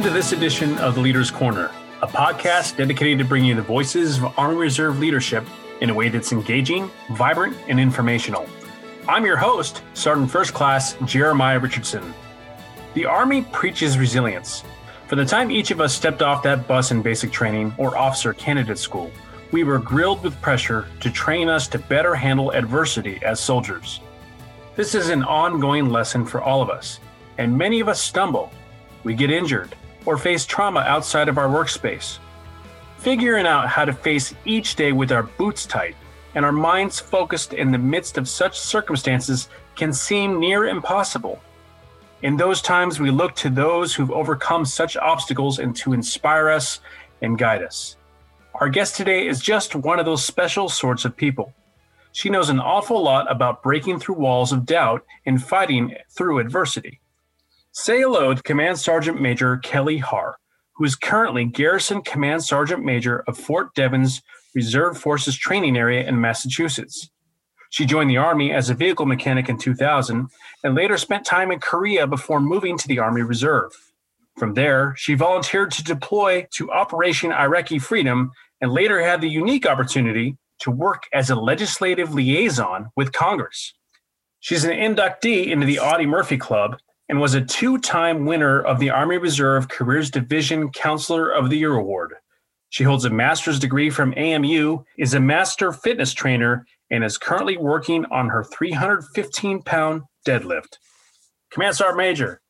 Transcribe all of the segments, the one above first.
Welcome to this edition of The Leader's Corner, a podcast dedicated to bringing you the voices of Army Reserve leadership in a way that's engaging, vibrant, and informational. I'm your host, Sergeant First Class Jeremiah Richardson. The Army preaches resilience. From the time each of us stepped off that bus in basic training or officer candidate school, we were grilled with pressure to train us to better handle adversity as soldiers. This is an ongoing lesson for all of us, and many of us stumble we get injured, or face trauma outside of our workspace. Figuring out how to face each day with our boots tight and our minds focused in the midst of such circumstances can seem near impossible. In those times, we look to those who've overcome such obstacles and to inspire us and guide us. Our guest today is just one of those special sorts of people. She knows an awful lot about breaking through walls of doubt and fighting through adversity. Say hello to Command Sergeant Major Kelli Harr, who is currently Garrison Command Sergeant Major of Fort Devens Reserve Forces Training Area in Massachusetts. She joined the Army as a vehicle mechanic in 2000 and later spent time in Korea before moving to the Army Reserve. From there, she volunteered to deploy to Operation Iraqi Freedom and later had the unique opportunity to work as a legislative liaison with Congress. She's an inductee into the Audie Murphy Club and was a two time winner of the Army Reserve Careers Division Counselor of the Year Award. She holds a master's degree from AMU, is a master fitness trainer, and is currently working on her 315 pound deadlift. Command Sergeant Major,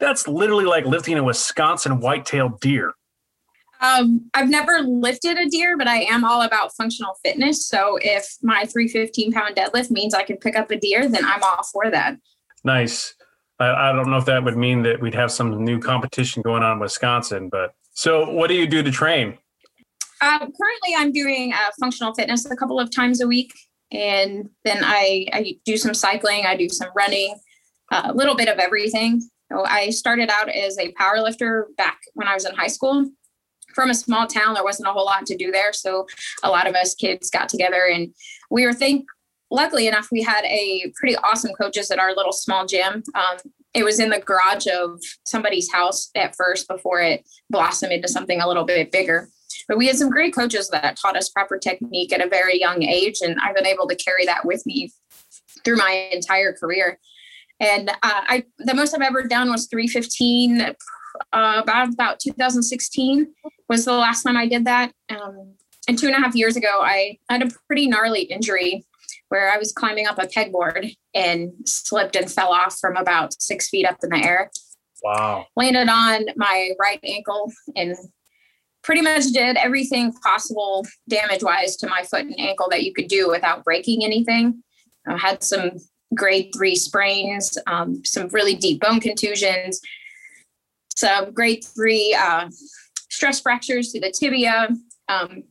that's literally like lifting a Wisconsin white-tailed deer. Um, I've never lifted a deer, but I am all about functional fitness. So if my 315 pound deadlift means I can pick up a deer, then I'm all for that. Nice. I, I don't know if that would mean that we'd have some new competition going on in Wisconsin, but so what do you do to train? Uh, currently, I'm doing uh, functional fitness a couple of times a week, and then I, I do some cycling, I do some running, a little bit of everything. So I started out as a power lifter back when I was in high school. From a small town, there wasn't a whole lot to do there, so a lot of us kids got together and we were think luckily enough, we had a pretty awesome coaches at our little small gym. Um, it was in the garage of somebody's house at first before it blossomed into something a little bit bigger. But we had some great coaches that taught us proper technique at a very young age, and I've been able to carry that with me through my entire career. And uh, I, the most I've ever done was 315. Uh, about about 2016 was the last time I did that. Um, and two and a half years ago, I had a pretty gnarly injury where I was climbing up a pegboard and slipped and fell off from about six feet up in the air. Wow. Landed on my right ankle and pretty much did everything possible damage wise to my foot and ankle that you could do without breaking anything. I had some grade three sprains, um, some really deep bone contusions, some grade three uh, stress fractures to the tibia, um,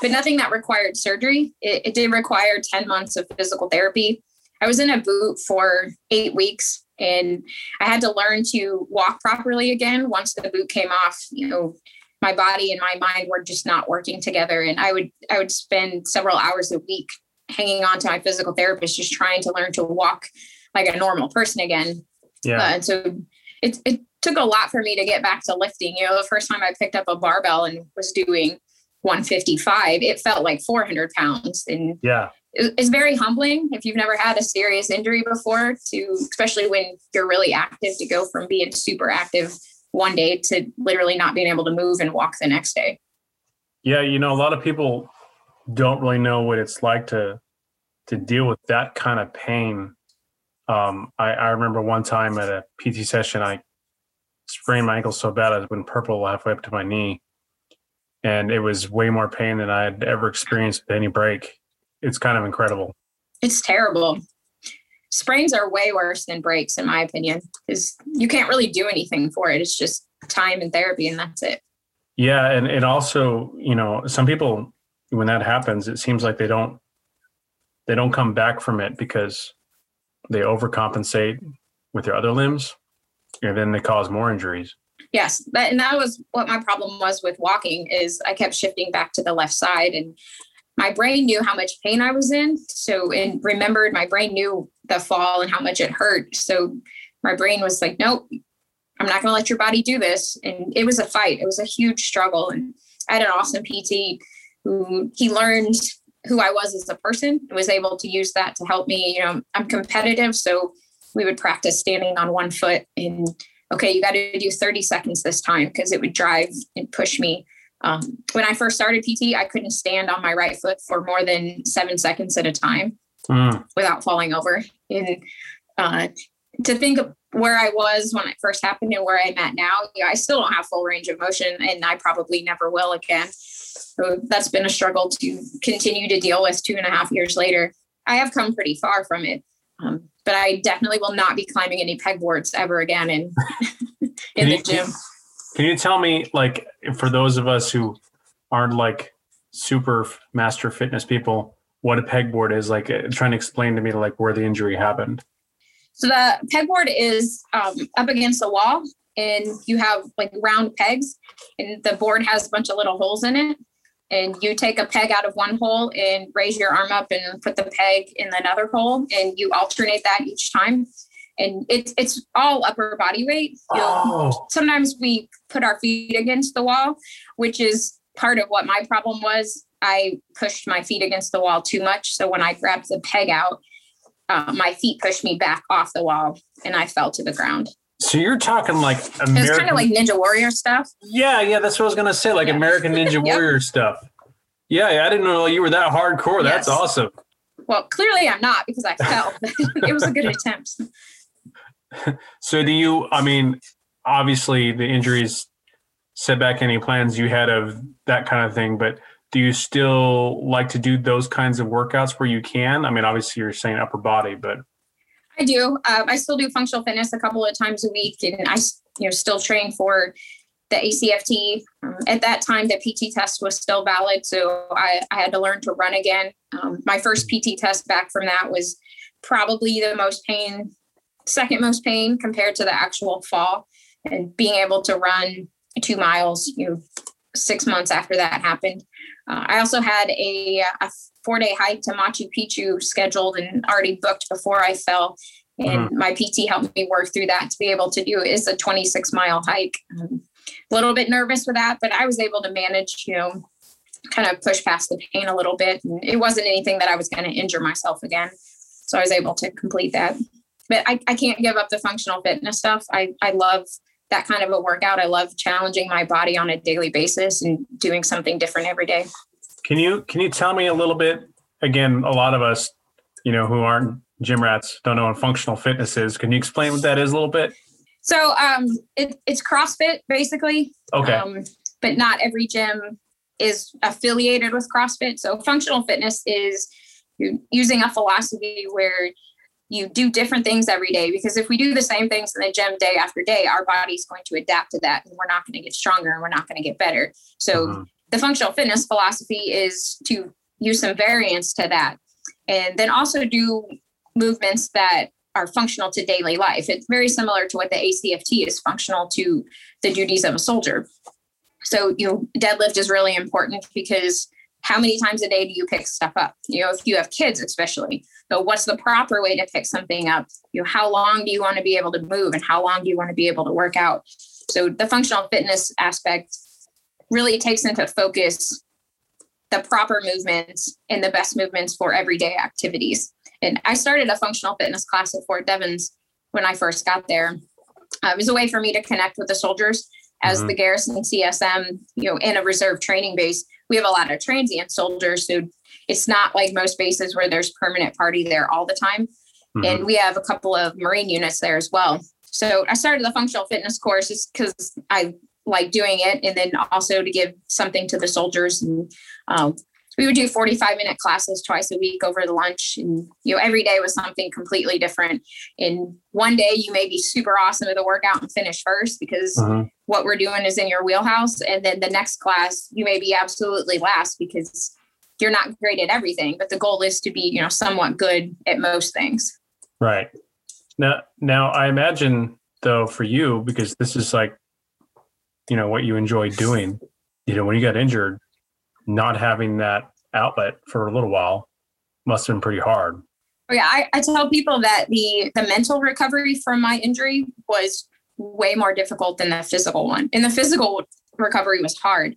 but nothing that required surgery. It, it, did require 10 months of physical therapy. I was in a boot for eight weeks and I had to learn to walk properly again once the boot came off. You know, my body and my mind were just not working together. And I would I would spend several hours a week hanging on to my physical therapist, just trying to learn to walk like a normal person again. Yeah. Uh, and so it, it took a lot for me to get back to lifting. You know, the first time I picked up a barbell and was doing 155, it felt like 400 pounds. And yeah, it's very humbling if you've never had a serious injury before to, especially when you're really active to go from being super active one day to literally not being able to move and walk the next day. Yeah. You know, a lot of people don't really know what it's like to, to deal with that kind of pain. Um, I, I remember one time at a PT session, I sprained my ankle so bad I went purple halfway up to my knee and it was way more pain than I had ever experienced with any break. It's kind of incredible. It's terrible. Sprains are way worse than breaks, in my opinion, because you can't really do anything for it. It's just time and therapy, and that's it. Yeah, and it also, you know, some people when that happens, it seems like they don't they don't come back from it because they overcompensate with their other limbs, and then they cause more injuries. Yes, that, and that was what my problem was with walking is I kept shifting back to the left side and my brain knew how much pain I was in. So and remembered my brain knew the fall and how much it hurt. So my brain was like, nope, I'm not going to let your body do this. And it was a fight. It was a huge struggle. And I had an awesome PT who he learned who I was as a person and was able to use that to help me. You know, I'm competitive. So we would practice standing on one foot and, okay, you got to do 30 seconds this time because it would drive and push me. Um, when I first started PT, I couldn't stand on my right foot for more than seven seconds at a time mm. without falling over. And uh, to think of where I was when it first happened and where I'm at now, know, I still don't have full range of motion and I probably never will again. So that's been a struggle to continue to deal with two and a half years later. I have come pretty far from it, um, but I definitely will not be climbing any pegboards ever again in, in the gym. Can you tell me, like, for those of us who aren't like super master fitness people, what a pegboard is? Like, uh, trying to explain to me like where the injury happened. So the pegboard is um, up against the wall, and you have like round pegs, and the board has a bunch of little holes in it. And you take a peg out of one hole and raise your arm up and put the peg in another hole, and you alternate that each time. And it's it's all upper body weight. Oh. Sometimes we put our feet against the wall, which is part of what my problem was. I pushed my feet against the wall too much. So when I grabbed the peg out, uh, my feet pushed me back off the wall and I fell to the ground. So you're talking like American... It was kind of like Ninja Warrior stuff. Yeah, yeah, that's what I was gonna say, like yeah. American Ninja yep. Warrior stuff. Yeah, yeah, I didn't know you were that hardcore. That's awesome. Well, clearly I'm not because I fell. it was a good attempt. so do you? I mean, obviously the injuries set back any plans you had of that kind of thing, but do you still like to do those kinds of workouts where you can? I mean, obviously you're saying upper body, but I do. Um, I still do functional fitness a couple of times a week, and I you know still train for the ACFT. Um, at that time, the PT test was still valid, so I, I had to learn to run again. Um, my first PT test back from that was probably the most pain, second most pain compared to the actual fall, and being able to run two miles, you know, six months after that happened. Uh, I also had a, a four day hike to Machu Picchu scheduled and already booked before I fell. And mm-hmm. my PT helped me work through that to be able to do is a 26 mile hike. Um, a little bit nervous with that, but I was able to manage, you know, kind of push past the pain a little bit. And it wasn't anything that I was going to injure myself again. So I was able to complete that. But I, I can't give up the functional fitness stuff. I, I love that kind of a workout. I love challenging my body on a daily basis and doing something different every day. Can you can you tell me a little bit? Again, a lot of us, you know, who aren't gym rats don't know what functional fitness is. Can you explain what that is a little bit? So um, it, it's CrossFit basically. Okay. Um, but not every gym is affiliated with CrossFit. So functional fitness is using a philosophy where you do different things every day because if we do the same things in the gym day after day our body's going to adapt to that and we're not going to get stronger and we're not going to get better. So mm-hmm. the functional fitness philosophy is to use some variance to that and then also do movements that are functional to daily life. It's very similar to what the acft is functional to the duties of a soldier. So you know deadlift is really important because how many times a day do you pick stuff up? You know if you have kids especially. So what's the proper way to pick something up? You know how long do you want to be able to move and how long do you want to be able to work out? So the functional fitness aspect really takes into focus the proper movements and the best movements for everyday activities. And i started a functional fitness class at fort devens when i first got there. Uh, it was a way for me to connect with the soldiers as mm-hmm. the garrison csm you know in a reserve training base we have a lot of transient soldiers so it's not like most bases where there's permanent party there all the time mm-hmm. and we have a couple of marine units there as well so i started the functional fitness course just because i like doing it and then also to give something to the soldiers and um, we would do 45 minute classes twice a week over the lunch and you know every day was something completely different. And one day you may be super awesome at the workout and finish first because uh-huh. what we're doing is in your wheelhouse and then the next class you may be absolutely last because you're not great at everything but the goal is to be you know somewhat good at most things. Right. Now now i imagine though for you because this is like you know what you enjoy doing you know when you got injured not having that outlet for a little while must have been pretty hard. Oh, yeah, I, I tell people that the the mental recovery from my injury was way more difficult than the physical one. And the physical recovery was hard.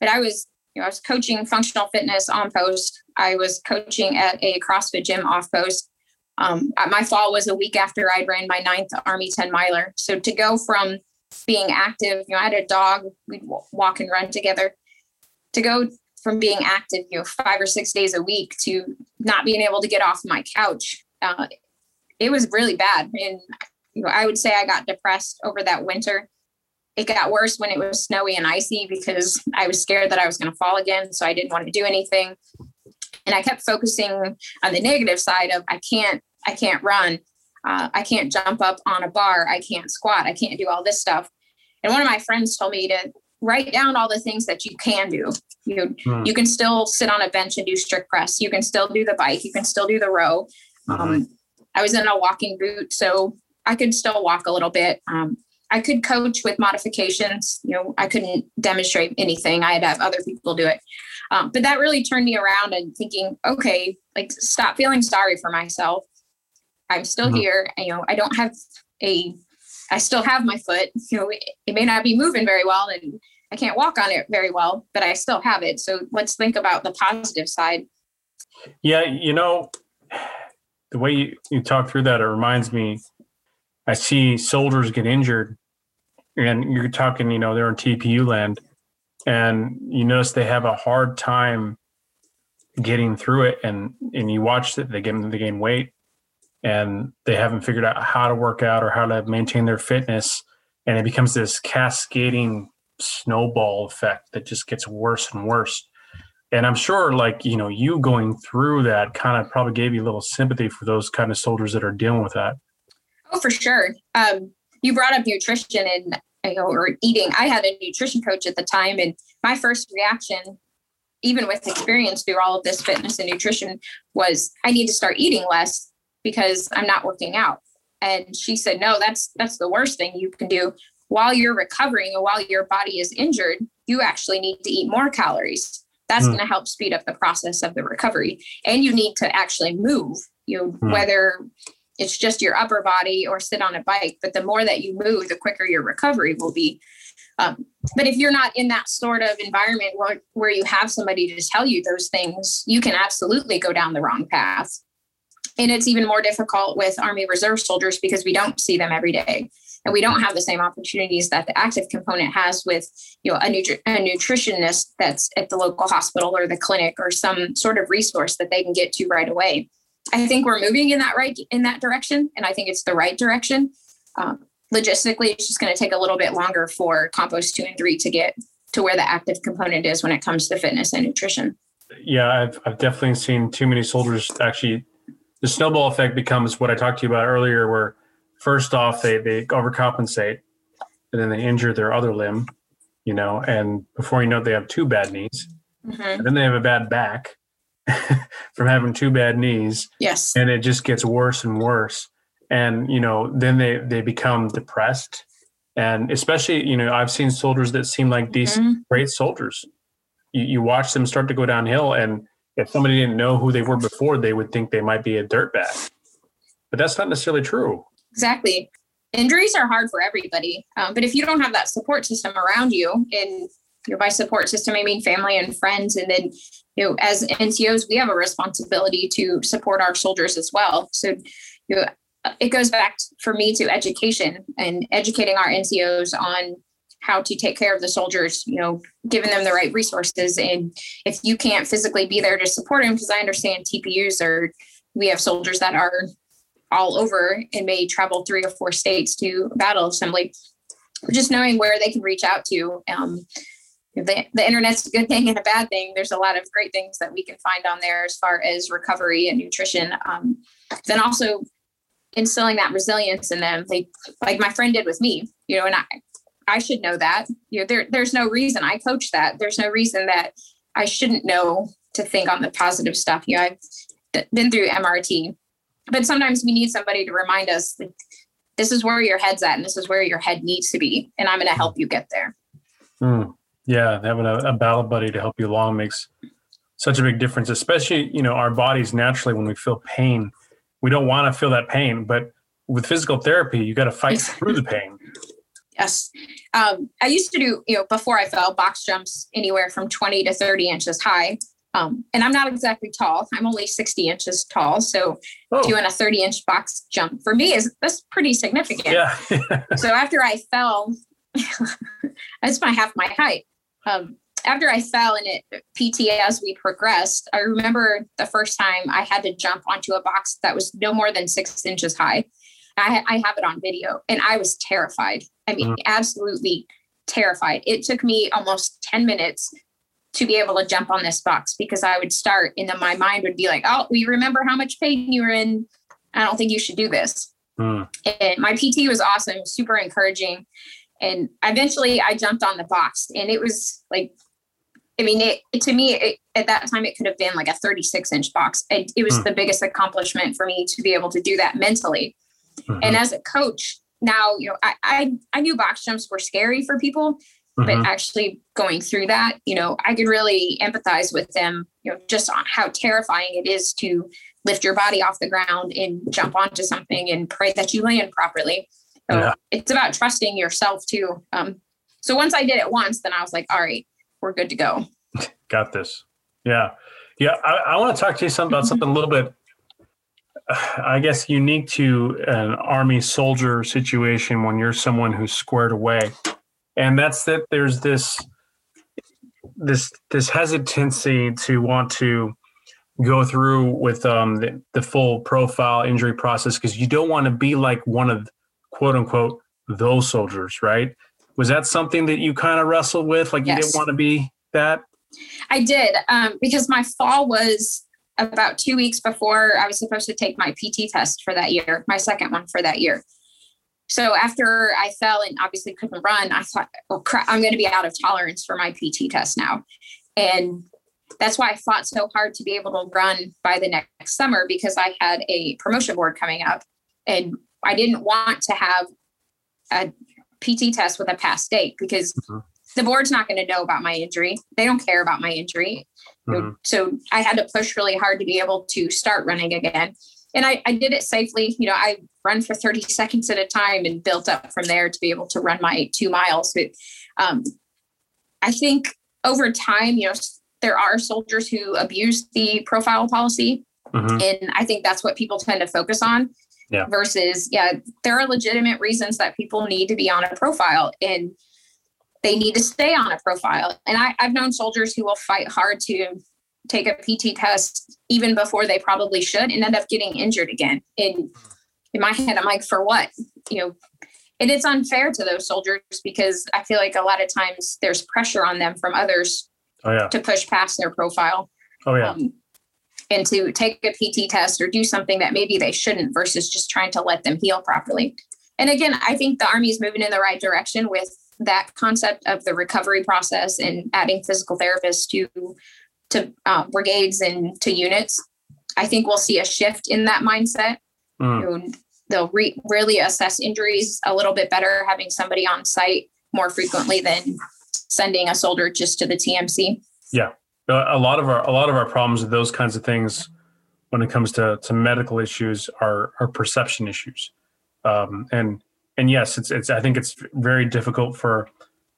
But I was, you know, I was coaching functional fitness on post. I was coaching at a CrossFit gym off post. Um, my fall was a week after I'd ran my ninth Army 10 miler. So to go from being active, you know, I had a dog, we'd walk and run together. To go from being active, you know, five or six days a week to not being able to get off my couch, uh, it was really bad. And you know, I would say I got depressed over that winter. It got worse when it was snowy and icy because I was scared that I was going to fall again. So I didn't want to do anything. And I kept focusing on the negative side of I can't, I can't run. Uh, I can't jump up on a bar. I can't squat. I can't do all this stuff. And one of my friends told me to write down all the things that you can do. You hmm. you can still sit on a bench and do strict press. You can still do the bike. You can still do the row. Mm-hmm. Um, I was in a walking boot, so I could still walk a little bit. Um, I could coach with modifications. You know, I couldn't demonstrate anything. I had to have other people do it. Um, but that really turned me around and thinking, okay, like stop feeling sorry for myself. I'm still mm-hmm. here. You know, I don't have a, I still have my foot. You know, it, it may not be moving very well and I can't walk on it very well, but I still have it. So let's think about the positive side. Yeah, you know, the way you, you talk through that, it reminds me I see soldiers get injured, and you're talking, you know, they're in TPU land, and you notice they have a hard time getting through it, and and you watch that they get they gain weight, and they haven't figured out how to work out or how to maintain their fitness, and it becomes this cascading snowball effect that just gets worse and worse. And I'm sure, like you know, you going through that kind of probably gave you a little sympathy for those kind of soldiers that are dealing with that. Oh, for sure. Um, you brought up nutrition and you know, or eating. I had a nutrition coach at the time, and my first reaction, even with experience through all of this fitness and nutrition, was I need to start eating less because I'm not working out. And she said, no, that's that's the worst thing you can do while you're recovering and while your body is injured. You actually need to eat more calories. That's mm. going to help speed up the process of the recovery, and you need to actually move. You know, mm. whether it's just your upper body or sit on a bike. But the more that you move, the quicker your recovery will be. Um, but if you're not in that sort of environment where, where you have somebody to tell you those things, you can absolutely go down the wrong path. And it's even more difficult with Army Reserve soldiers because we don't see them every day. And we don't have the same opportunities that the active component has with, you know, a, nutri- a nutritionist that's at the local hospital or the clinic or some sort of resource that they can get to right away. I think we're moving in that right in that direction, and I think it's the right direction. Um, logistically, it's just going to take a little bit longer for COMPOs two and three to get to where the active component is when it comes to fitness and nutrition. Yeah, I've I've definitely seen too many soldiers actually. The snowball effect becomes what I talked to you about earlier, where first off they they overcompensate, and then they injure their other limb, you know, and before you know it, they have two bad knees, mm-hmm. and then they have a bad back, from having two bad knees. Yes. And it just gets worse and worse. And, you know, then they, they become depressed. And especially, you know, I've seen soldiers that seem like these mm-hmm. great soldiers. You, you watch them start to go downhill. And if somebody didn't know who they were before, they would think they might be a dirtbag. But that's not necessarily true. Exactly. Injuries are hard for everybody. Um, but if you don't have that support system around you, and you by support system, I mean family and friends, and then you know, as NCOs, we have a responsibility to support our soldiers as well. So, you know, it goes back for me to education and educating our NCOs on how to take care of the soldiers, you know, giving them the right resources. And if you can't physically be there to support them, because I understand TPUs are, we have soldiers that are all over and may travel three or four states to battle assembly. Just knowing where they can reach out to um, the, the internet's a good thing and a bad thing. There's a lot of great things that we can find on there as far as recovery and nutrition. Um, then also instilling that resilience in them, like like my friend did with me, you know, and I I should know that. You know, there there's no reason I coach that. There's no reason that I shouldn't know to think on the positive stuff. You know, I've been through MRT, but sometimes we need somebody to remind us like, this is where your head's at and this is where your head needs to be, and I'm going to help you get there. Mm. Yeah, having a, a battle buddy to help you along makes such a big difference, especially, you know, our bodies naturally when we feel pain, we don't want to feel that pain, but with physical therapy, you got to fight through the pain. Yes. Um, I used to do, you know, before I fell, box jumps anywhere from 20 to 30 inches high. Um, and I'm not exactly tall. I'm only 60 inches tall. So oh. doing a 30 inch box jump for me is that's pretty significant. Yeah. so after I fell, that's my half my height. Um, after I fell and it PT as we progressed, I remember the first time I had to jump onto a box that was no more than six inches high. I, I have it on video and I was terrified. I mean, mm. absolutely terrified. It took me almost 10 minutes to be able to jump on this box because I would start and then my mind would be like, oh, we remember how much pain you were in. I don't think you should do this. Mm. And my PT was awesome, super encouraging. And eventually I jumped on the box and it was like, I mean, it, it to me, it, at that time, it could have been like a 36 inch box. It, it was mm. the biggest accomplishment for me to be able to do that mentally. Mm-hmm. And as a coach, now, you know, I, I, I knew box jumps were scary for people, mm-hmm. but actually going through that, you know, I could really empathize with them, you know, just on how terrifying it is to lift your body off the ground and jump onto something and pray that you land properly. So yeah. it's about trusting yourself too. Um, so once I did it once, then I was like, all right, we're good to go. Got this. Yeah. Yeah. I, I want to talk to you some, about something a little bit, I guess, unique to an Army soldier situation when you're someone who's squared away and that's that there's this this this hesitancy to want to go through with um, the, the full profile injury process because you don't want to be like one of quote unquote those soldiers right? Was that something that you kind of wrestled with? Like yes. you didn't want to be that? I did um, because my fall was about two weeks before i was supposed to take my pt test for that year my second one for that year so after I fell and obviously couldn't run, I thought, oh crap, I'm going to be out of tolerance for my PT test now. And that's why I fought so hard to be able to run by the next summer because I had a promotion board coming up and I didn't want to have a PT test with a past date because mm-hmm. the board's not going to know about my injury. They don't care about my injury. Mm-hmm. So I had to push really hard to be able to start running again and I, I did it safely. You know, I run for 30 seconds at a time and built up from there to be able to run my two miles. But um, I think over time, you know, there are soldiers who abuse the profile policy. Mm-hmm. And I think that's what people tend to focus on. Yeah. Versus, yeah, there are legitimate reasons that people need to be on a profile and they need to stay on a profile. And I, I've known soldiers who will fight hard to take a PT test even before they probably should and end up getting injured again. In in my head, I'm like, for what? You know, and it's unfair to those soldiers because I feel like a lot of times there's pressure on them from others oh, yeah. to push past their profile. Oh yeah. Um, and to take a PT test or do something that maybe they shouldn't versus just trying to let them heal properly. And again, I think the Army is moving in the right direction with that concept of the recovery process and adding physical therapists to to uh, brigades and to units, I think we'll see a shift in that mindset. Mm. they'll re- really assess injuries a little bit better, having somebody on site more frequently than sending a soldier just to the TMC. Yeah, a lot of our a lot of our problems with those kinds of things, when it comes to to medical issues, are are perception issues, um, and and yes, it's it's I think it's very difficult for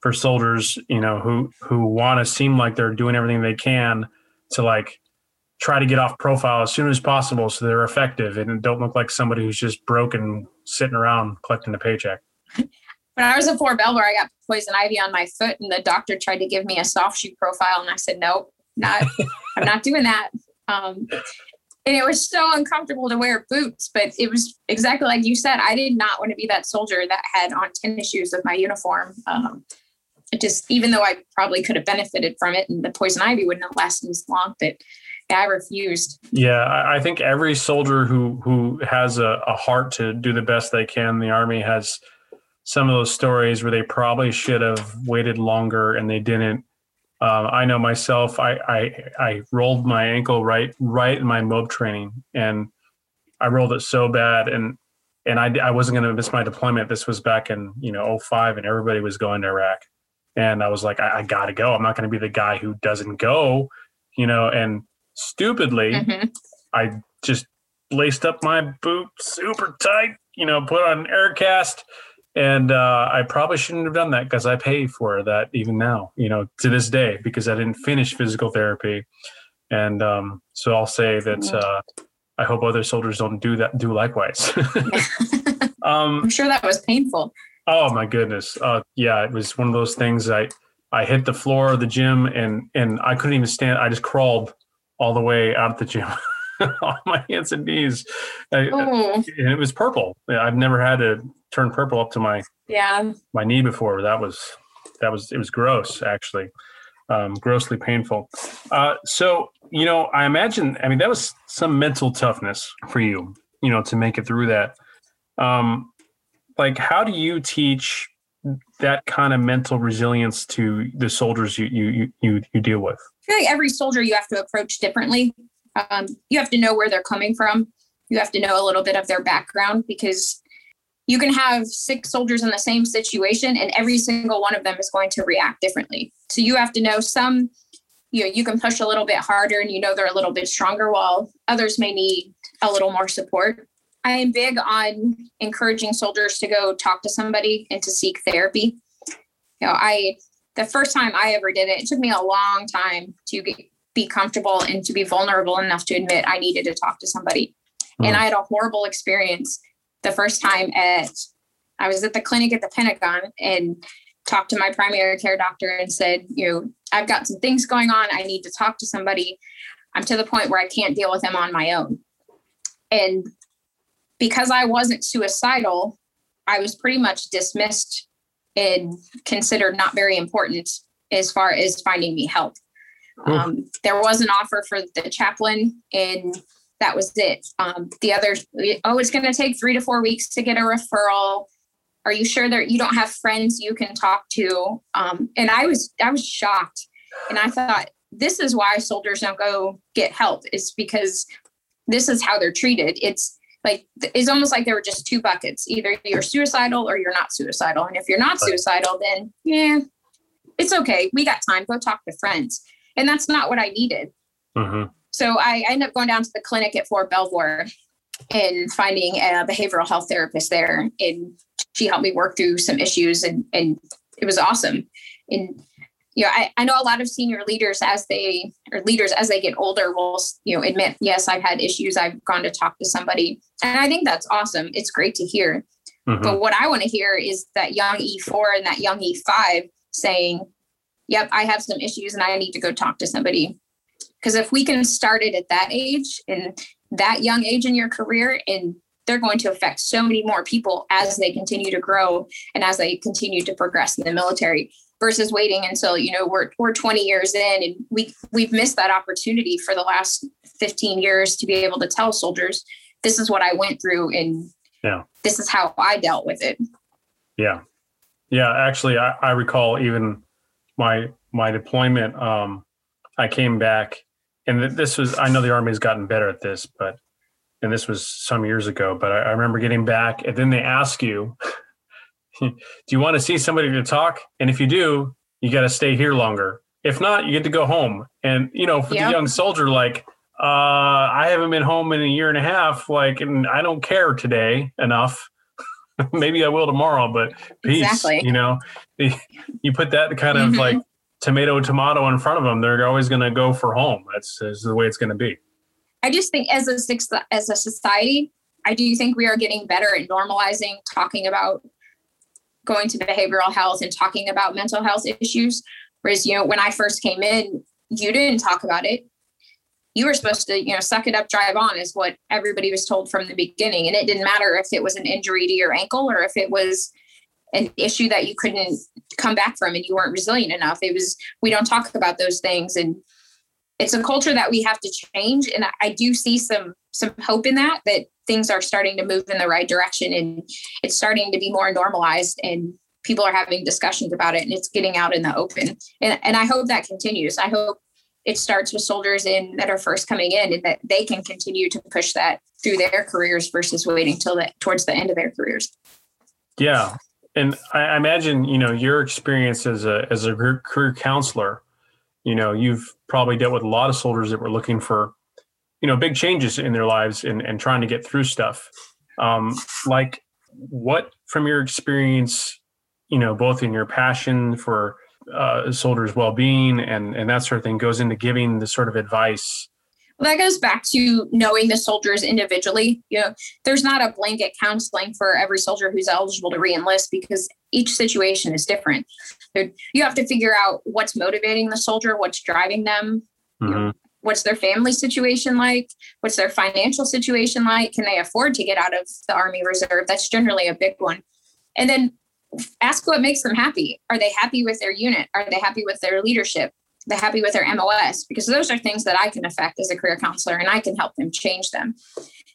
for soldiers, you know, who who want to seem like they're doing everything they can to like try to get off profile as soon as possible so they're effective and don't look like somebody who's just broken sitting around collecting a paycheck. When I was at Fort Belvoir, I got poison ivy on my foot, and the doctor tried to give me a soft shoe profile, and I said, "Nope, not. I'm not doing that." Um, and it was so uncomfortable to wear boots, but it was exactly like you said. I did not want to be that soldier that had on tennis shoes with my uniform. Um, it just even though I probably could have benefited from it and the poison ivy wouldn't have lasted as long, but I refused. Yeah, I think every soldier who who has a, a heart to do the best they can in the army has some of those stories where they probably should have waited longer and they didn't. Um, I know myself. I, I I rolled my ankle right right in my mob training, and I rolled it so bad, and and I, I wasn't going to miss my deployment. This was back in you know 05 and everybody was going to Iraq, and I was like, I, I got to go. I'm not going to be the guy who doesn't go, you know. And stupidly, mm-hmm. I just laced up my boot super tight you know, put on an Aircast. And uh, I probably shouldn't have done that because I pay for that even now, you know, to this day, because I didn't finish physical therapy. And um, so I'll say that mm. uh, I hope other soldiers don't do that, do likewise. um, I'm sure that was painful. Oh my goodness. Uh, yeah, it was one of those things. I I hit the floor of the gym and and I couldn't even stand. I just crawled all the way out of the gym on my hands and knees. I, oh. and it was purple. I've never had to turn purple up to my yeah my knee before. That was that was it was gross actually, um, grossly painful. Uh, so you know, I imagine. I mean, that was some mental toughness for you. You know, to make it through that. Um, like how do you teach that kind of mental resilience to the soldiers you you you you deal with? I feel like every soldier you have to approach differently. Um, you have to know where they're coming from. You have to know a little bit of their background because you can have six soldiers in the same situation and every single one of them is going to react differently. So you have to know some, you know, you can push a little bit harder and you know they're a little bit stronger while others may need a little more support. I am big on encouraging soldiers to go talk to somebody and to seek therapy. You know, I the first time I ever did it, it took me a long time to get, be comfortable and to be vulnerable enough to admit I needed to talk to somebody. And hmm. I had a horrible experience the first time at I was at the clinic at the Pentagon and talked to my primary care doctor and said, you know, I've got some things going on. I need to talk to somebody. I'm to the point where I can't deal with them on my own. And because I wasn't suicidal, I was pretty much dismissed and considered not very important as far as finding me help. Um, there was an offer for the chaplain, and that was it. Um, the other, oh, it's going to take three to four weeks to get a referral. Are you sure that you don't have friends you can talk to? Um, and I was, I was shocked, and I thought this is why soldiers don't go get help. It's because this is how they're treated. It's like it's almost like there were just two buckets. Either you're suicidal or you're not suicidal. And if you're not suicidal then yeah it's okay. We got time. Go talk to friends. And that's not what i needed. Mm-hmm. so i ended up going down to the clinic at fort belvoir and finding a behavioral health therapist there. And she helped me work through some issues and and it was awesome. And you know, I, I know a lot of senior leaders as they or leaders as they get older will, you know, admit, yes, I've had issues. I've gone to talk to somebody. And I think that's awesome. It's great to hear. Mm-hmm. But what I want to hear is that young E4 and that young E5 saying, yep, I have some issues and I need to go talk to somebody. Because if we can start it at that age and that young age in your career, and they're going to affect so many more people as they continue to grow and as they continue to progress in the military versus waiting until you know we're we're 20 years in and we we've missed that opportunity for the last 15 years to be able to tell soldiers this is what I went through and yeah this is how I dealt with it. Yeah. Yeah, actually I, I recall even my my deployment um I came back and this was I know the army has gotten better at this but and this was some years ago but I, I remember getting back and then they ask you do you want to see somebody to talk? And if you do, you got to stay here longer. If not, you get to go home. And you know, for the young soldier, like uh, I haven't been home in a year and a half, like, and I don't care today enough. Maybe I will tomorrow, but peace. Exactly. You know, you put that kind of mm-hmm. like tomato tomato in front of them, they're always going to go for home. That's, that's the way it's going to be. I just think as a as a society, I do think we are getting better at normalizing talking about going to behavioral health and talking about mental health issues. Whereas, you know, when I first came in, you didn't talk about it. You were supposed to, you know, suck it up, drive on, is what everybody was told from the beginning. And it didn't matter if it was an injury to your ankle or if it was an issue that you couldn't come back from and you weren't resilient enough. It was, we don't talk about those things. And it's a culture that we have to change. And I do see some some hope in that, that things are starting to move in the right direction and it's starting to be more normalized and people are having discussions about it and it's getting out in the open. And, and I hope that continues. I hope it starts with soldiers in that are first coming in and that they can continue to push that through their careers versus waiting till the, towards the end of their careers. Yeah. And I imagine, you know, your experience as a, as a career counselor, you know, you've probably dealt with a lot of soldiers that were looking for you know big changes in their lives and, and trying to get through stuff um, like what from your experience, you know, both in your passion for uh, soldiers' well-being and and that sort of thing goes into giving the sort of advice well, that goes back to knowing the soldiers individually. You know, there's not a blanket counseling for every soldier who's eligible to reenlist because each situation is different. You have to figure out what's motivating the soldier, what's driving them, mm-hmm. you know, mm-hmm. What's their family situation like, what's their financial situation like, can they afford to get out of the Army Reserve? That's generally a big one. And then ask what makes them happy. Are they happy with their unit? Are they happy with their leadership? Are They're happy with their MOS because those are things that I can affect as a career counselor and I can help them change them.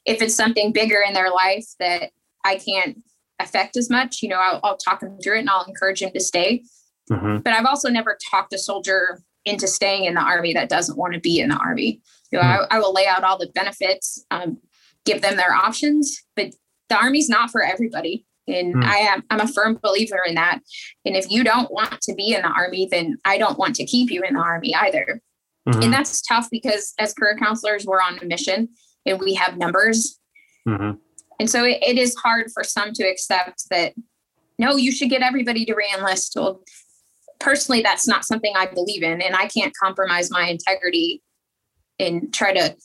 If it's something bigger in their life that I can't affect as much, you know, I'll, I'll talk them through it and I'll encourage them to stay. Mm-hmm. But I've also never talked a soldier into staying in the Army that doesn't want to be in the Army. You know, mm-hmm. I, I, will lay out all the benefits, um, give them their options, but the Army's not for everybody. And mm. I am I'm a firm believer in that. And if you don't want to be in the army, then I don't want to keep you in the army either. Mm-hmm. And that's tough because as career counselors, we're on a mission and we have numbers. Mm-hmm. And so it, it is hard for some to accept that no, you should get everybody to reenlist. Well, personally, that's not something I believe in, and I can't compromise my integrity and try to,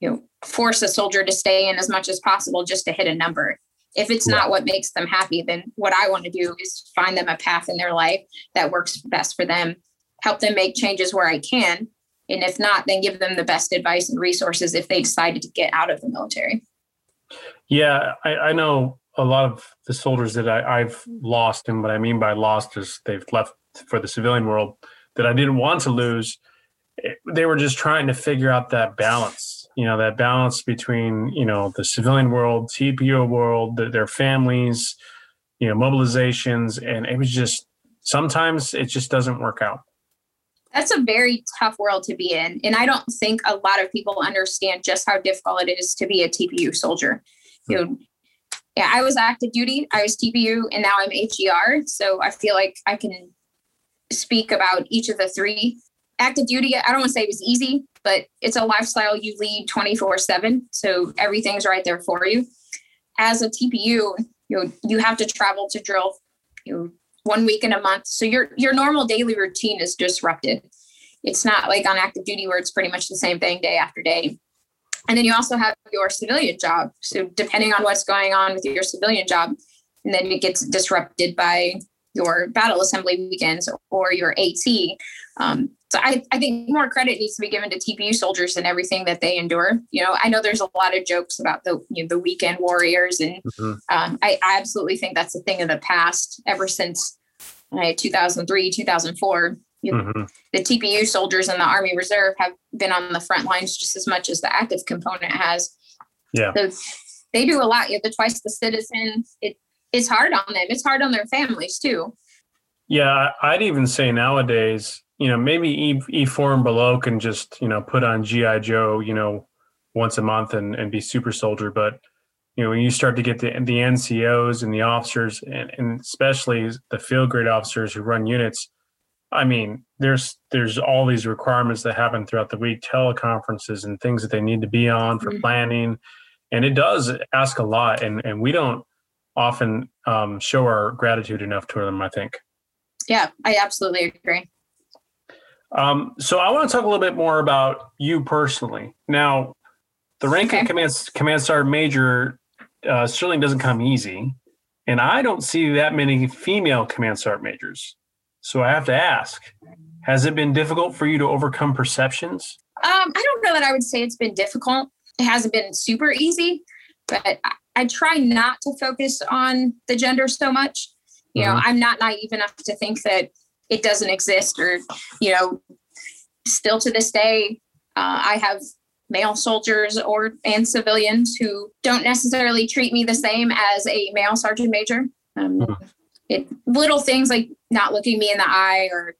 you know, force a soldier to stay in as much as possible just to hit a number. If it's not what makes them happy then what i want to do is find them a path in their life that works best for them help them make changes where i can and if not then give them the best advice and resources if they decided to get out of the military. Yeah i, I know a lot of the soldiers that I, i've lost and what i mean by lost is they've left for the civilian world that i didn't want to lose they were just trying to figure out that balance you know that balance between you know the civilian world tpu world the, their families you know mobilizations and it was just sometimes it just doesn't work out. That's a very tough world to be in and i don't think a lot of people understand just how difficult it is to be a tpu soldier. You know yeah i was active duty i was tpu and now i'm AGR so i feel like i can speak about each of the three. Active duty i don't want to say it was easy but it's a lifestyle you lead 24 7 so everything's right there for you. As a tpu you know, you have to travel to drill you know, one week in a month so your your normal daily routine is disrupted. It's not like on active duty where it's pretty much the same thing day after day. And then you also have your civilian job so depending on what's going on with your civilian job and then it gets disrupted by your battle assembly weekends or your AT. Um, so I, I think more credit needs to be given to TPU soldiers and everything that they endure. You know, I know there's a lot of jokes about the you know, the weekend warriors, and mm-hmm. um, I, I, absolutely think that's a thing of the past. Ever since uh, 2003, 2004, you know, mm-hmm. the TPU soldiers and the Army Reserve have been on the front lines just as much as the active component has. Yeah, so they do a lot. You have the twice the citizen. It it's hard on them. It's hard on their families too. Yeah, I'd even say nowadays, you know, maybe E, E4 and below can just, you know, put on GI Joe, you know, once a month and, and be super soldier. But you know, when you start to get the the NCOs and the officers, and, and especially the field grade officers who run units, I mean, there's there's all these requirements that happen throughout the week, teleconferences and things that they need to be on for mm-hmm. planning, and it does ask a lot. And and we don't often um, show our gratitude enough to them. I think. Yeah, I absolutely agree. Um, so I want to talk a little bit more about you personally. Now, the rank okay. of command command sergeant major uh, certainly doesn't come easy, and I don't see that many female command sergeant majors. So I have to ask: Has it been difficult for you to overcome perceptions? Um, I don't know that I would say it's been difficult. It hasn't been super easy, but I try not to focus on the gender so much. You know, mm-hmm. I'm not naive enough to think that it doesn't exist or, you know, still to this day, uh, I have male soldiers or and civilians who don't necessarily treat me the same as a male sergeant major. Um, mm-hmm. it, little things like not looking me in the eye or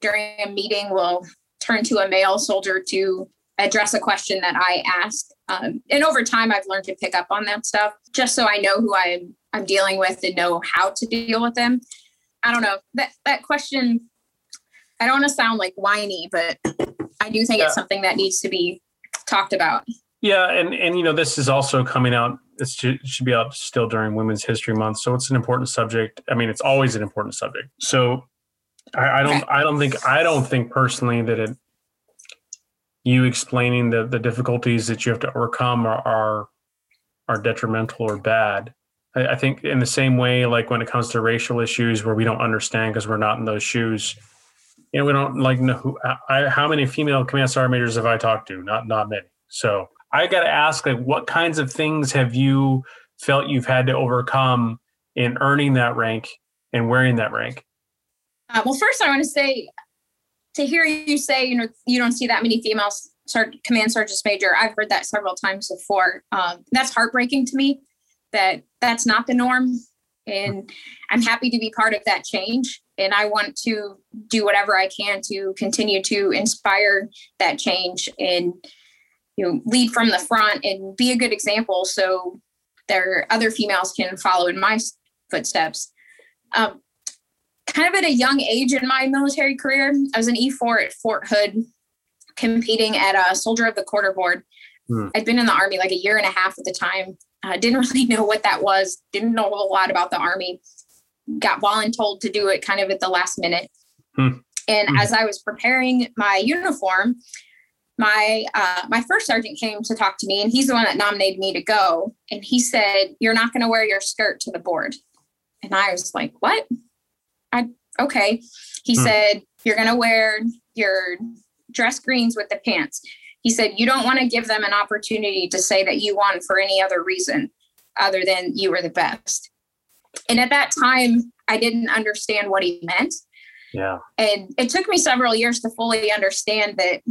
during a meeting will turn to a male soldier to address a question that I ask. Um, and over time, I've learned to pick up on that stuff just so I know who I'm I'm dealing with and know how to deal with them. I don't know that that question. I don't want to sound like whiny, but I do think yeah. it's something that needs to be talked about. Yeah, and and you know this is also coming out it should, be up still during Women's History Month, so it's an important subject. I mean, it's always an important subject. So I, I don't, I don't think, I don't think personally that it, you explaining the the difficulties that you have to overcome are are, are detrimental or bad. I, I think in the same way, like when it comes to racial issues where we don't understand because we're not in those shoes, you know, we don't like know who, I, how many female command sergeant majors have I talked to? Not not many. So I got to ask, like, what kinds of things have you felt you've had to overcome in earning that rank and wearing that rank? Uh, well, first, I want to say to hear you say, you know, you don't see that many females command sergeants major. I've heard that several times before. Um, that's heartbreaking to me. That that's not the norm, and I'm happy to be part of that change. And I want to do whatever I can to continue to inspire that change and you know lead from the front and be a good example so there other females can follow in my footsteps. Um, kind of at a young age in my military career. I was an E4 at Fort Hood competing at a soldier of the quarter board. Hmm. I'd been in the army like a year and a half at the time. Uh, didn't really know what that was. Didn't know a lot about the army. Got voluntold to do it kind of at the last minute. Hmm. And hmm. as I was preparing my uniform, my uh, my first sergeant came to talk to me, and he's the one that nominated me to go. And he said, "You're not going to wear your skirt to the board." And I was like, "What?" I okay. He hmm. said, You're gonna wear your dress greens with the pants. He said, You don't want to give them an opportunity to say that you won for any other reason other than you were the best. And at that time, I didn't understand what he meant. Yeah. And it took me several years to fully understand that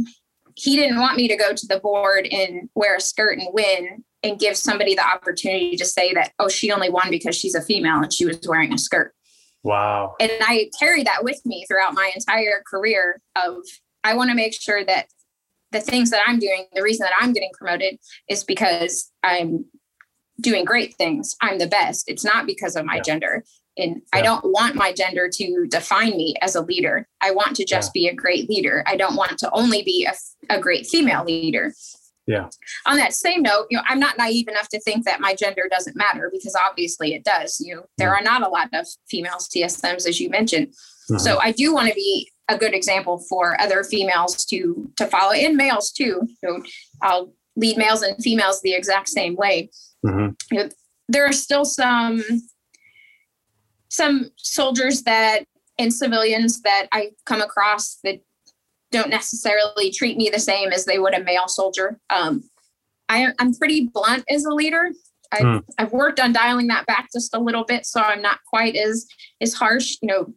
he didn't want me to go to the board and wear a skirt and win and give somebody the opportunity to say that, oh, she only won because she's a female and she was wearing a skirt. Wow. And I carry that with me throughout my entire career of I want to make sure that the things that I'm doing, the reason that I'm getting promoted is because I'm doing great things. I'm the best. It's not because of my yeah. gender. And yeah. I don't want my gender to define me as a leader. I want to just yeah. be a great leader. I don't want to only be a, a great female leader. Yeah. On that same note, you know, I'm not naive enough to think that my gender doesn't matter because obviously it does. You know, there are not a lot of female CSMs as you mentioned. Mm-hmm. So I do want to be a good example for other females to to follow and males too. So I'll lead males and females the exact same way. Mm-hmm. You know, there are still some some soldiers that and civilians that I come across that don't necessarily treat me the same as they would a male soldier. Um, I, am pretty blunt as a leader. I've, mm. I've worked on dialing that back just a little bit, so I'm not quite as as harsh. You know,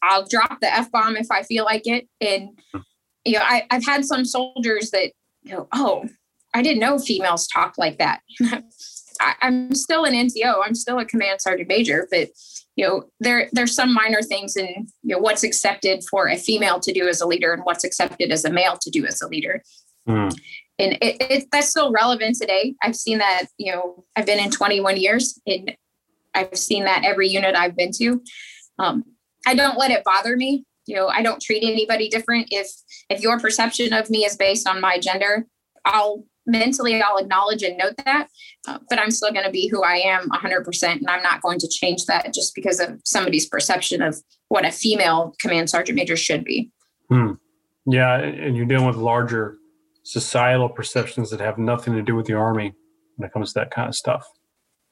I'll drop the f bomb if I feel like it, and hmm. you know, I, I've had some soldiers that you know, oh, I didn't know females talk like that. I, I'm still an NCO. I'm still a command sergeant major, but you know there there's some minor things in you know what's accepted for a female to do as a leader and what's accepted as a male to do as a leader mm. and it, it, that's still relevant today i've seen that you know i've been in 21 years and i've seen that every unit i've been to um, i don't let it bother me you know i don't treat anybody different if if your perception of me is based on my gender i'll mentally I'll acknowledge and note that, uh, but I'm still going to be who I am 100%. And I'm not going to change that just because of somebody's perception of what a female command sergeant major should be. Hmm. Yeah. And you're dealing with larger societal perceptions that have nothing to do with the Army when it comes to that kind of stuff.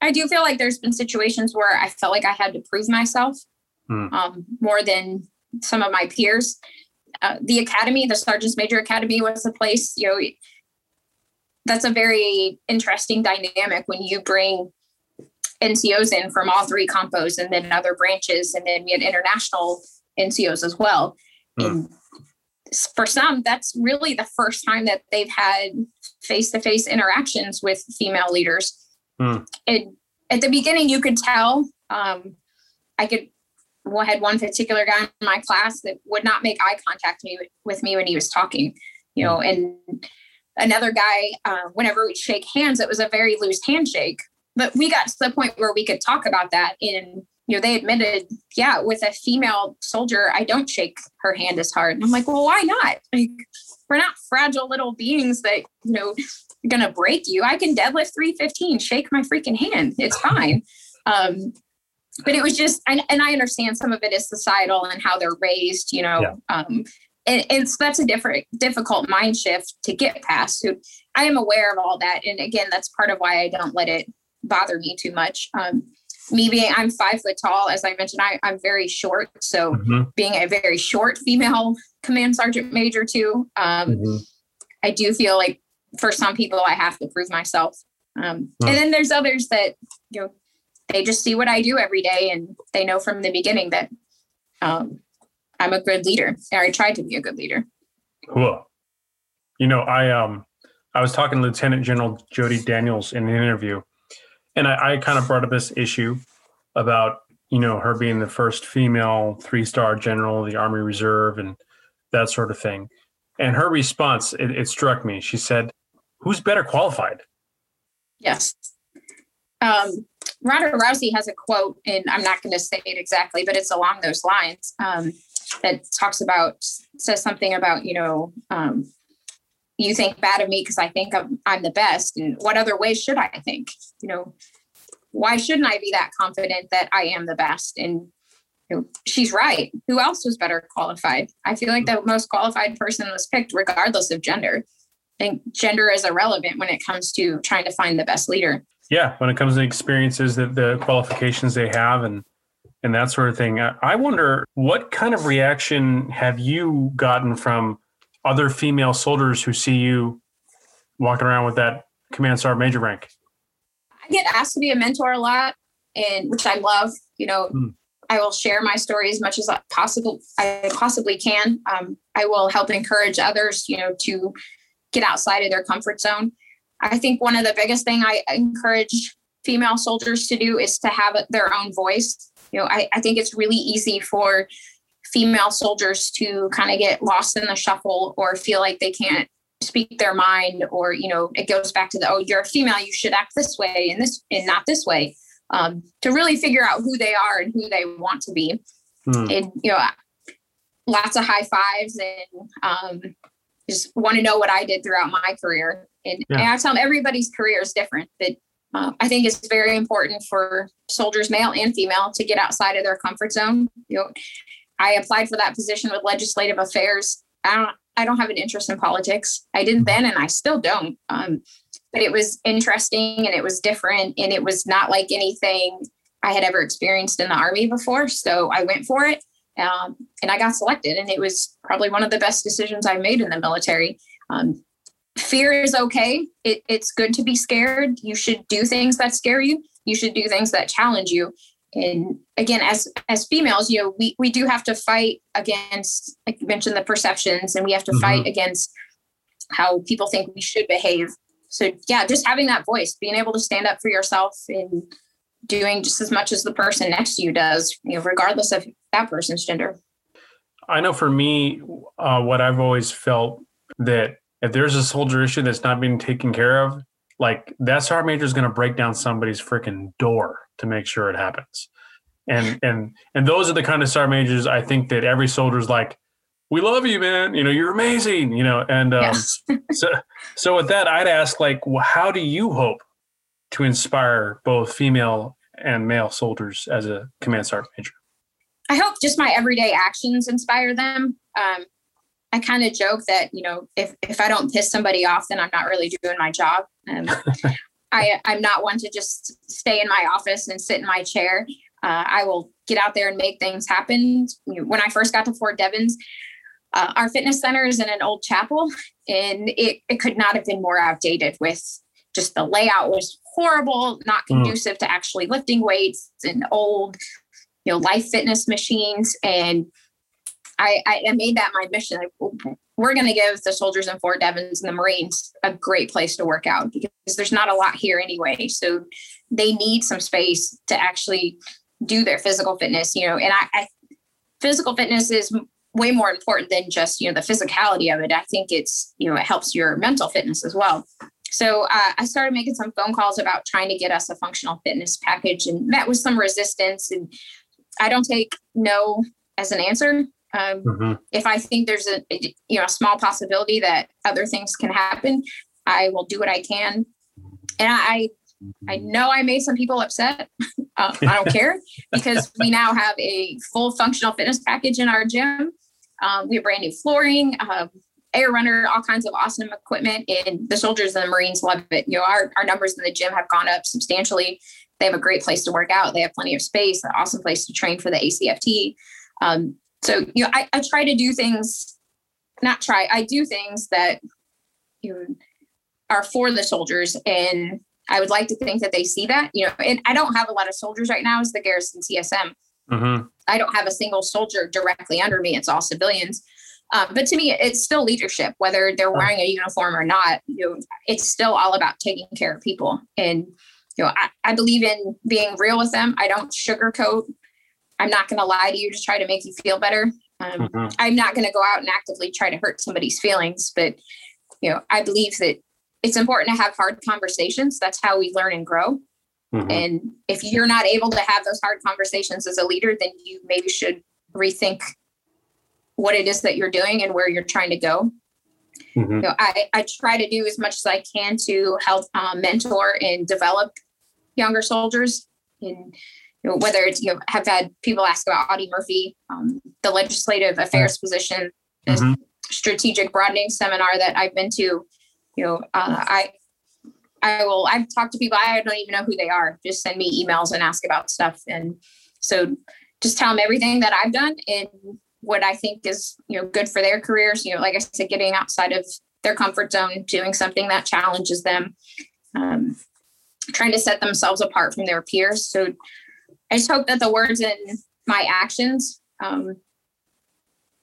I do feel like there's been situations where I felt like I had to prove myself hmm. um, more than some of my peers. Uh, the academy, the Sergeant's Major Academy, was a place, you know, that's a very interesting dynamic when you bring NCOs in from all three compos and then other branches, and then we had international NCOs as well. Mm. And for some, that's really the first time that they've had face-to-face interactions with female leaders. Mm. And at the beginning, you could tell. Um, I could well, had one particular guy in my class that would not make eye contact me with me when he was talking. You know, and another guy, uh, whenever we shake hands, it was a very loose handshake. But we got to the point where we could talk about that. And, you know, they admitted, yeah, with a female soldier, I don't shake her hand as hard. And I'm like, well, why not? Like, we're not fragile little beings that, you know, are going to break you. I can deadlift 315, shake my freaking hand. It's fine. Um, but it was just, and, and I understand some of it is societal and how they're raised, you know, yeah. um, and, and so that's a different, difficult mind shift to get past. So I am aware of all that. And again, that's part of why I don't let it bother me too much. Um, me being I'm five foot tall, as I mentioned, I, I'm very short. So mm-hmm. being a very short female command sergeant major too, um, mm-hmm. I do feel like for some people I have to prove myself. Um, oh. And then there's others that you know they just see what I do every day and they know from the beginning that um, I'm a good leader or I tried to be a good leader. Cool. You know, I um I was talking to Lieutenant General Jody Daniels in an interview, and I, I kind of brought up this issue about you know her being the first female three star general of the Army Reserve and that sort of thing. And her response, it, it struck me. She said, "Who's better qualified?" Yes. Um, Ronda Rousey has a quote, and I'm not going to say it exactly, but it's along those lines um, that talks about says something about you know um, you think bad of me because I think I'm, I'm the best. And what other ways should I think? You know, why shouldn't I be that confident that I am the best? And you know, she's right. Who else was better qualified? I feel like the most qualified person was picked regardless of gender. I think gender is irrelevant when it comes to trying to find the best leader. Yeah, when it comes to experiences, that the qualifications they have, and and that sort of thing. I wonder what kind of reaction have you gotten from other female soldiers who see you walking around with that command sergeant major rank? I get asked to be a mentor a lot, and which I love. You know, mm. I will share my story as much as possible I possibly can. Um, I will help encourage others, you know, to get outside of their comfort zone. I think one of the biggest thing I encourage female soldiers to do is to have their own voice. You know, I, I think it's really easy for female soldiers to kind of get lost in the shuffle or feel like they can't speak their mind or you know it goes back to the oh you're a female you should act this way and this and not this way um, to really figure out who they are and who they want to be hmm. and you know lots of high fives and um, just want to know what i did throughout my career and, yeah. and i tell them everybody's career is different but uh, i think it's very important for soldiers male and female to get outside of their comfort zone you know I applied for that position with legislative affairs. I don't I don't have an interest in politics. I didn't then and I still don't. Um, but it was interesting and it was different and it was not like anything I had ever experienced in the army before. So I went for it um, and I got selected and it was probably one of the best decisions I made in the military. Um, fear is okay. It, it's good to be scared. You should do things that scare you. You should do things that challenge you and again as as females you know we we do have to fight against like you mentioned the perceptions and we have to mm-hmm. fight against how people think we should behave so yeah just having that voice being able to stand up for yourself and doing just as much as the person next to you does you know regardless of that person's gender i know for me uh, what i've always felt that if there's a soldier issue that's not being taken care of like that sergeant major is going to break down somebody's freaking door to make sure it happens. And and and those are the kind of sergeant majors I think that every soldier's like, we love you, man. You know, you're amazing. You know, and um, so so with that, I'd ask like, well, how do you hope to inspire both female and male soldiers as a command sergeant major? I hope just my everyday actions inspire them. Um, I kind of joke that you know if if I don't piss somebody off, then I'm not really doing my job. Um, I I'm not one to just stay in my office and sit in my chair. Uh, I will get out there and make things happen. When I first got to Fort Devens, uh, our fitness center is in an old chapel, and it it could not have been more outdated. With just the layout was horrible, not mm. conducive mm. to actually lifting weights and old, you know, life fitness machines and I, I made that my mission. Like, we're going to give the soldiers in Fort Devens and the Marines a great place to work out because there's not a lot here anyway. So they need some space to actually do their physical fitness, you know, and I, I physical fitness is way more important than just, you know, the physicality of it. I think it's, you know, it helps your mental fitness as well. So uh, I started making some phone calls about trying to get us a functional fitness package and met with some resistance. And I don't take no as an answer Um, mm-hmm. If I think there's a, you know a small possibility that other things can happen, I will do what I can. And I I know I made some people upset. uh, I don't care because we now have a full functional fitness package in our gym. Um, we have brand new flooring, uh, air runner, all kinds of awesome equipment, and the soldiers and the Marines love it. You know, our, our numbers in the gym have gone up substantially. They have a great place to work out. They have plenty of space, an awesome place to train for the ACFT. Um, so, you know, I, I try to do things, not try, I do things that you know, are for the soldiers and I would like to think that they see that, you know, and I don't have a lot of soldiers right now as the garrison CSM. Mm-hmm. I don't have a single soldier directly under me. It's all civilians. Um, but to me, it's still leadership, whether they're wearing a uniform or not. You know, it's still all about taking care of people. And you know, I, I believe in being real with them. I don't sugarcoat. I'm not going to lie to you to try to make you feel better. Um, mm-hmm. I'm not going to go out and actively try to hurt somebody's feelings. But you know, I believe that it's important to have hard conversations. That's how we learn and grow. Mm-hmm. And if you're not able to have those hard conversations as a leader, then you maybe should rethink what it is that you're doing and where you're trying to go. Mm-hmm. You know, I, I try to do as much as I can to help um, mentor and develop younger soldiers. And you know, whether it's you know, have had people ask about Audie Murphy, um, the legislative affairs position, mm-hmm. strategic broadening seminar that I've been to you know, uh, I I will I've talked to people I don't even know who they are. Just send me emails and ask about stuff. And so just tell them everything that I've done and what I think is, you know, good for their careers. You know, like I said, getting outside of their comfort zone, doing something that challenges them, um, trying to set themselves apart from their peers. So I just hope that the words and my actions um,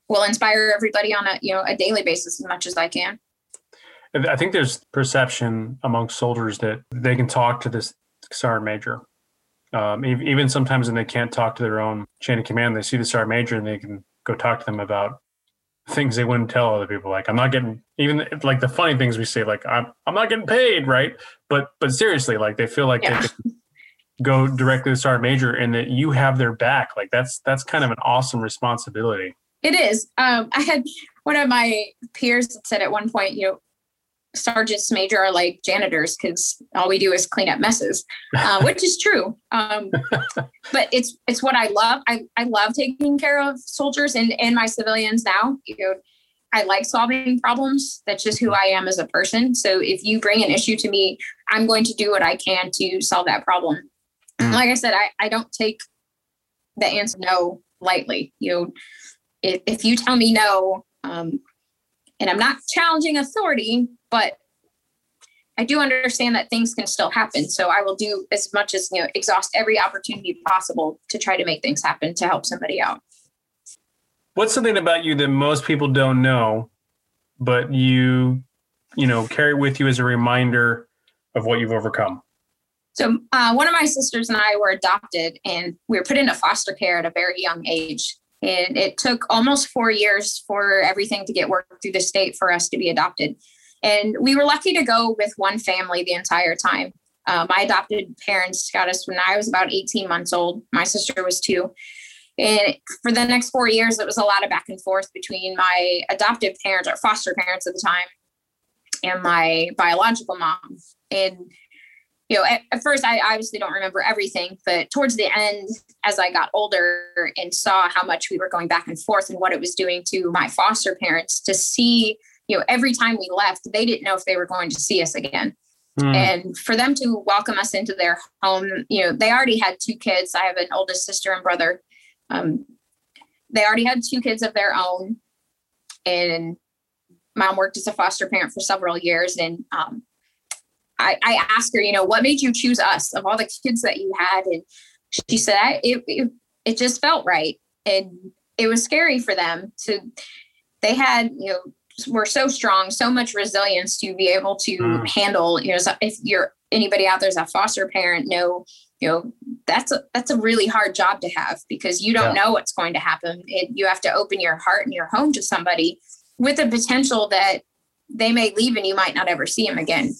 will inspire everybody on a you know a daily basis as much as I can. I think there's perception among soldiers that they can talk to this sergeant major. Um, even sometimes when they can't talk to their own chain of command, they see the sergeant major and they can go talk to them about things they wouldn't tell other people. Like I'm not getting even like the funny things we say, like I'm I'm not getting paid, right? But but seriously, like they feel like yeah. they can go directly to sergeant major and that you have their back. Like that's that's kind of an awesome responsibility. It is. Um, I had one of my peers said at one point, you know, sergeants major are like janitors because all we do is clean up messes, uh, which is true. Um, but it's it's what I love. I, I love taking care of soldiers and, and my civilians now. You know, I like solving problems. That's just who I am as a person. So if you bring an issue to me, I'm going to do what I can to solve that problem. Mm. Like I said, I, I don't take the answer no lightly. You know, if, if you tell me no, um, and I'm not challenging authority, but I do understand that things can still happen. So I will do as much as, you know, exhaust every opportunity possible to try to make things happen to help somebody out. What's something about you that most people don't know, but you, you know, carry with you as a reminder of what you've overcome? So uh, one of my sisters and I were adopted and we were put into foster care at a very young age. And it took almost four years for everything to get worked through the state for us to be adopted. And we were lucky to go with one family the entire time. Uh, my adopted parents got us when I was about 18 months old. My sister was two. And for the next four years, it was a lot of back and forth between my adoptive parents or foster parents at the time and my biological mom. And you know, at, at, first I obviously don't remember everything, but towards the end, as I got older and saw how much we were going back and forth and what it was doing to my foster parents, to see, you know, every time we left, they didn't know if they were going to see us again. Mm. And for them to welcome us into their home, you know, they already had two kids. I have an oldest sister and brother. Um, they already had two kids of their own. And mom worked as a foster parent for several years. And um, I, I asked her, you know, what made you choose us of all the kids that you had? And she said, I, it, it, it just felt right. And it was scary for them to, they had, you know, were so strong, so much resilience to be able to mm. handle, you know, if you're anybody out there's a foster parent, know, you know, that's a, that's a really hard job to have because you don't yeah. know what's going to happen. It, you have to open your heart and your home to somebody with the potential that they may leave and you might not ever see them again.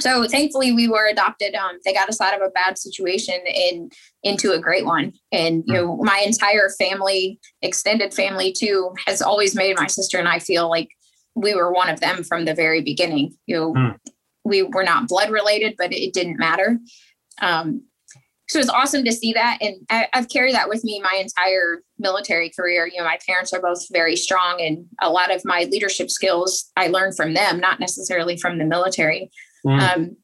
So thankfully we were adopted um, they got us out of a bad situation and into a great one. And you know my entire family extended family too has always made my sister and i feel like we were one of them from the very beginning. You know mm. we were not blood related but it didn't matter. Um, so it's awesome to see that. And I, have carried that with me my entire military career. You know my parents are both very strong and a lot of my leadership skills i learned from them not necessarily from the military Mm. Um,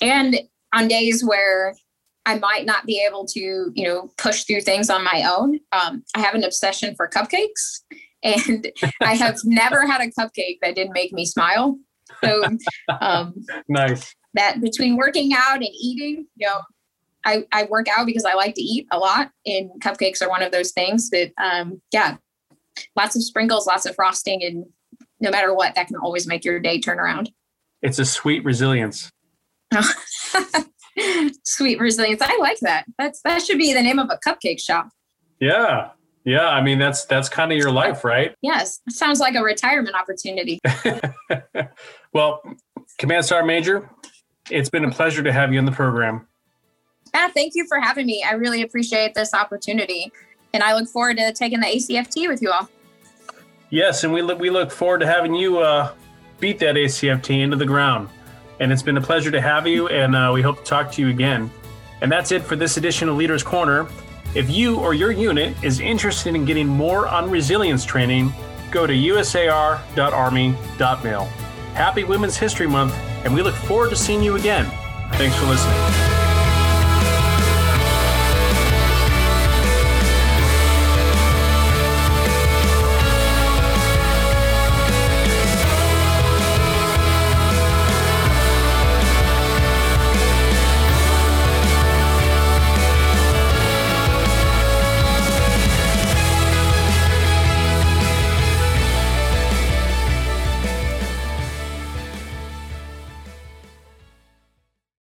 and on days where I might not be able to, you know, push through things on my own, um, I have an obsession for cupcakes. And I have never had a cupcake that didn't make me smile. So, um, nice. That between working out and eating, you know, I, I work out because I like to eat a lot, and cupcakes are one of those things that, um, yeah, lots of sprinkles, lots of frosting, and no matter what, that can always make your day turn around. It's a sweet resilience. sweet resilience. I like that. That's that should be the name of a cupcake shop. Yeah. Yeah, I mean that's that's kind of your life, right? Yes, sounds like a retirement opportunity. well, Command Sergeant Major, it's been a pleasure to have you on the program. Ah, thank you for having me. I really appreciate this opportunity, and I look forward to taking the ACFT with you all. Yes, and we look we look forward to having you uh, beat that ACFT into the ground. And it's been a pleasure to have you, and uh, we hope to talk to you again. And that's it for this edition of Leaders Corner. If you or your unit is interested in getting more on resilience training, go to usar.army.mil. Happy Women's History Month, and we look forward to seeing you again. Thanks for listening.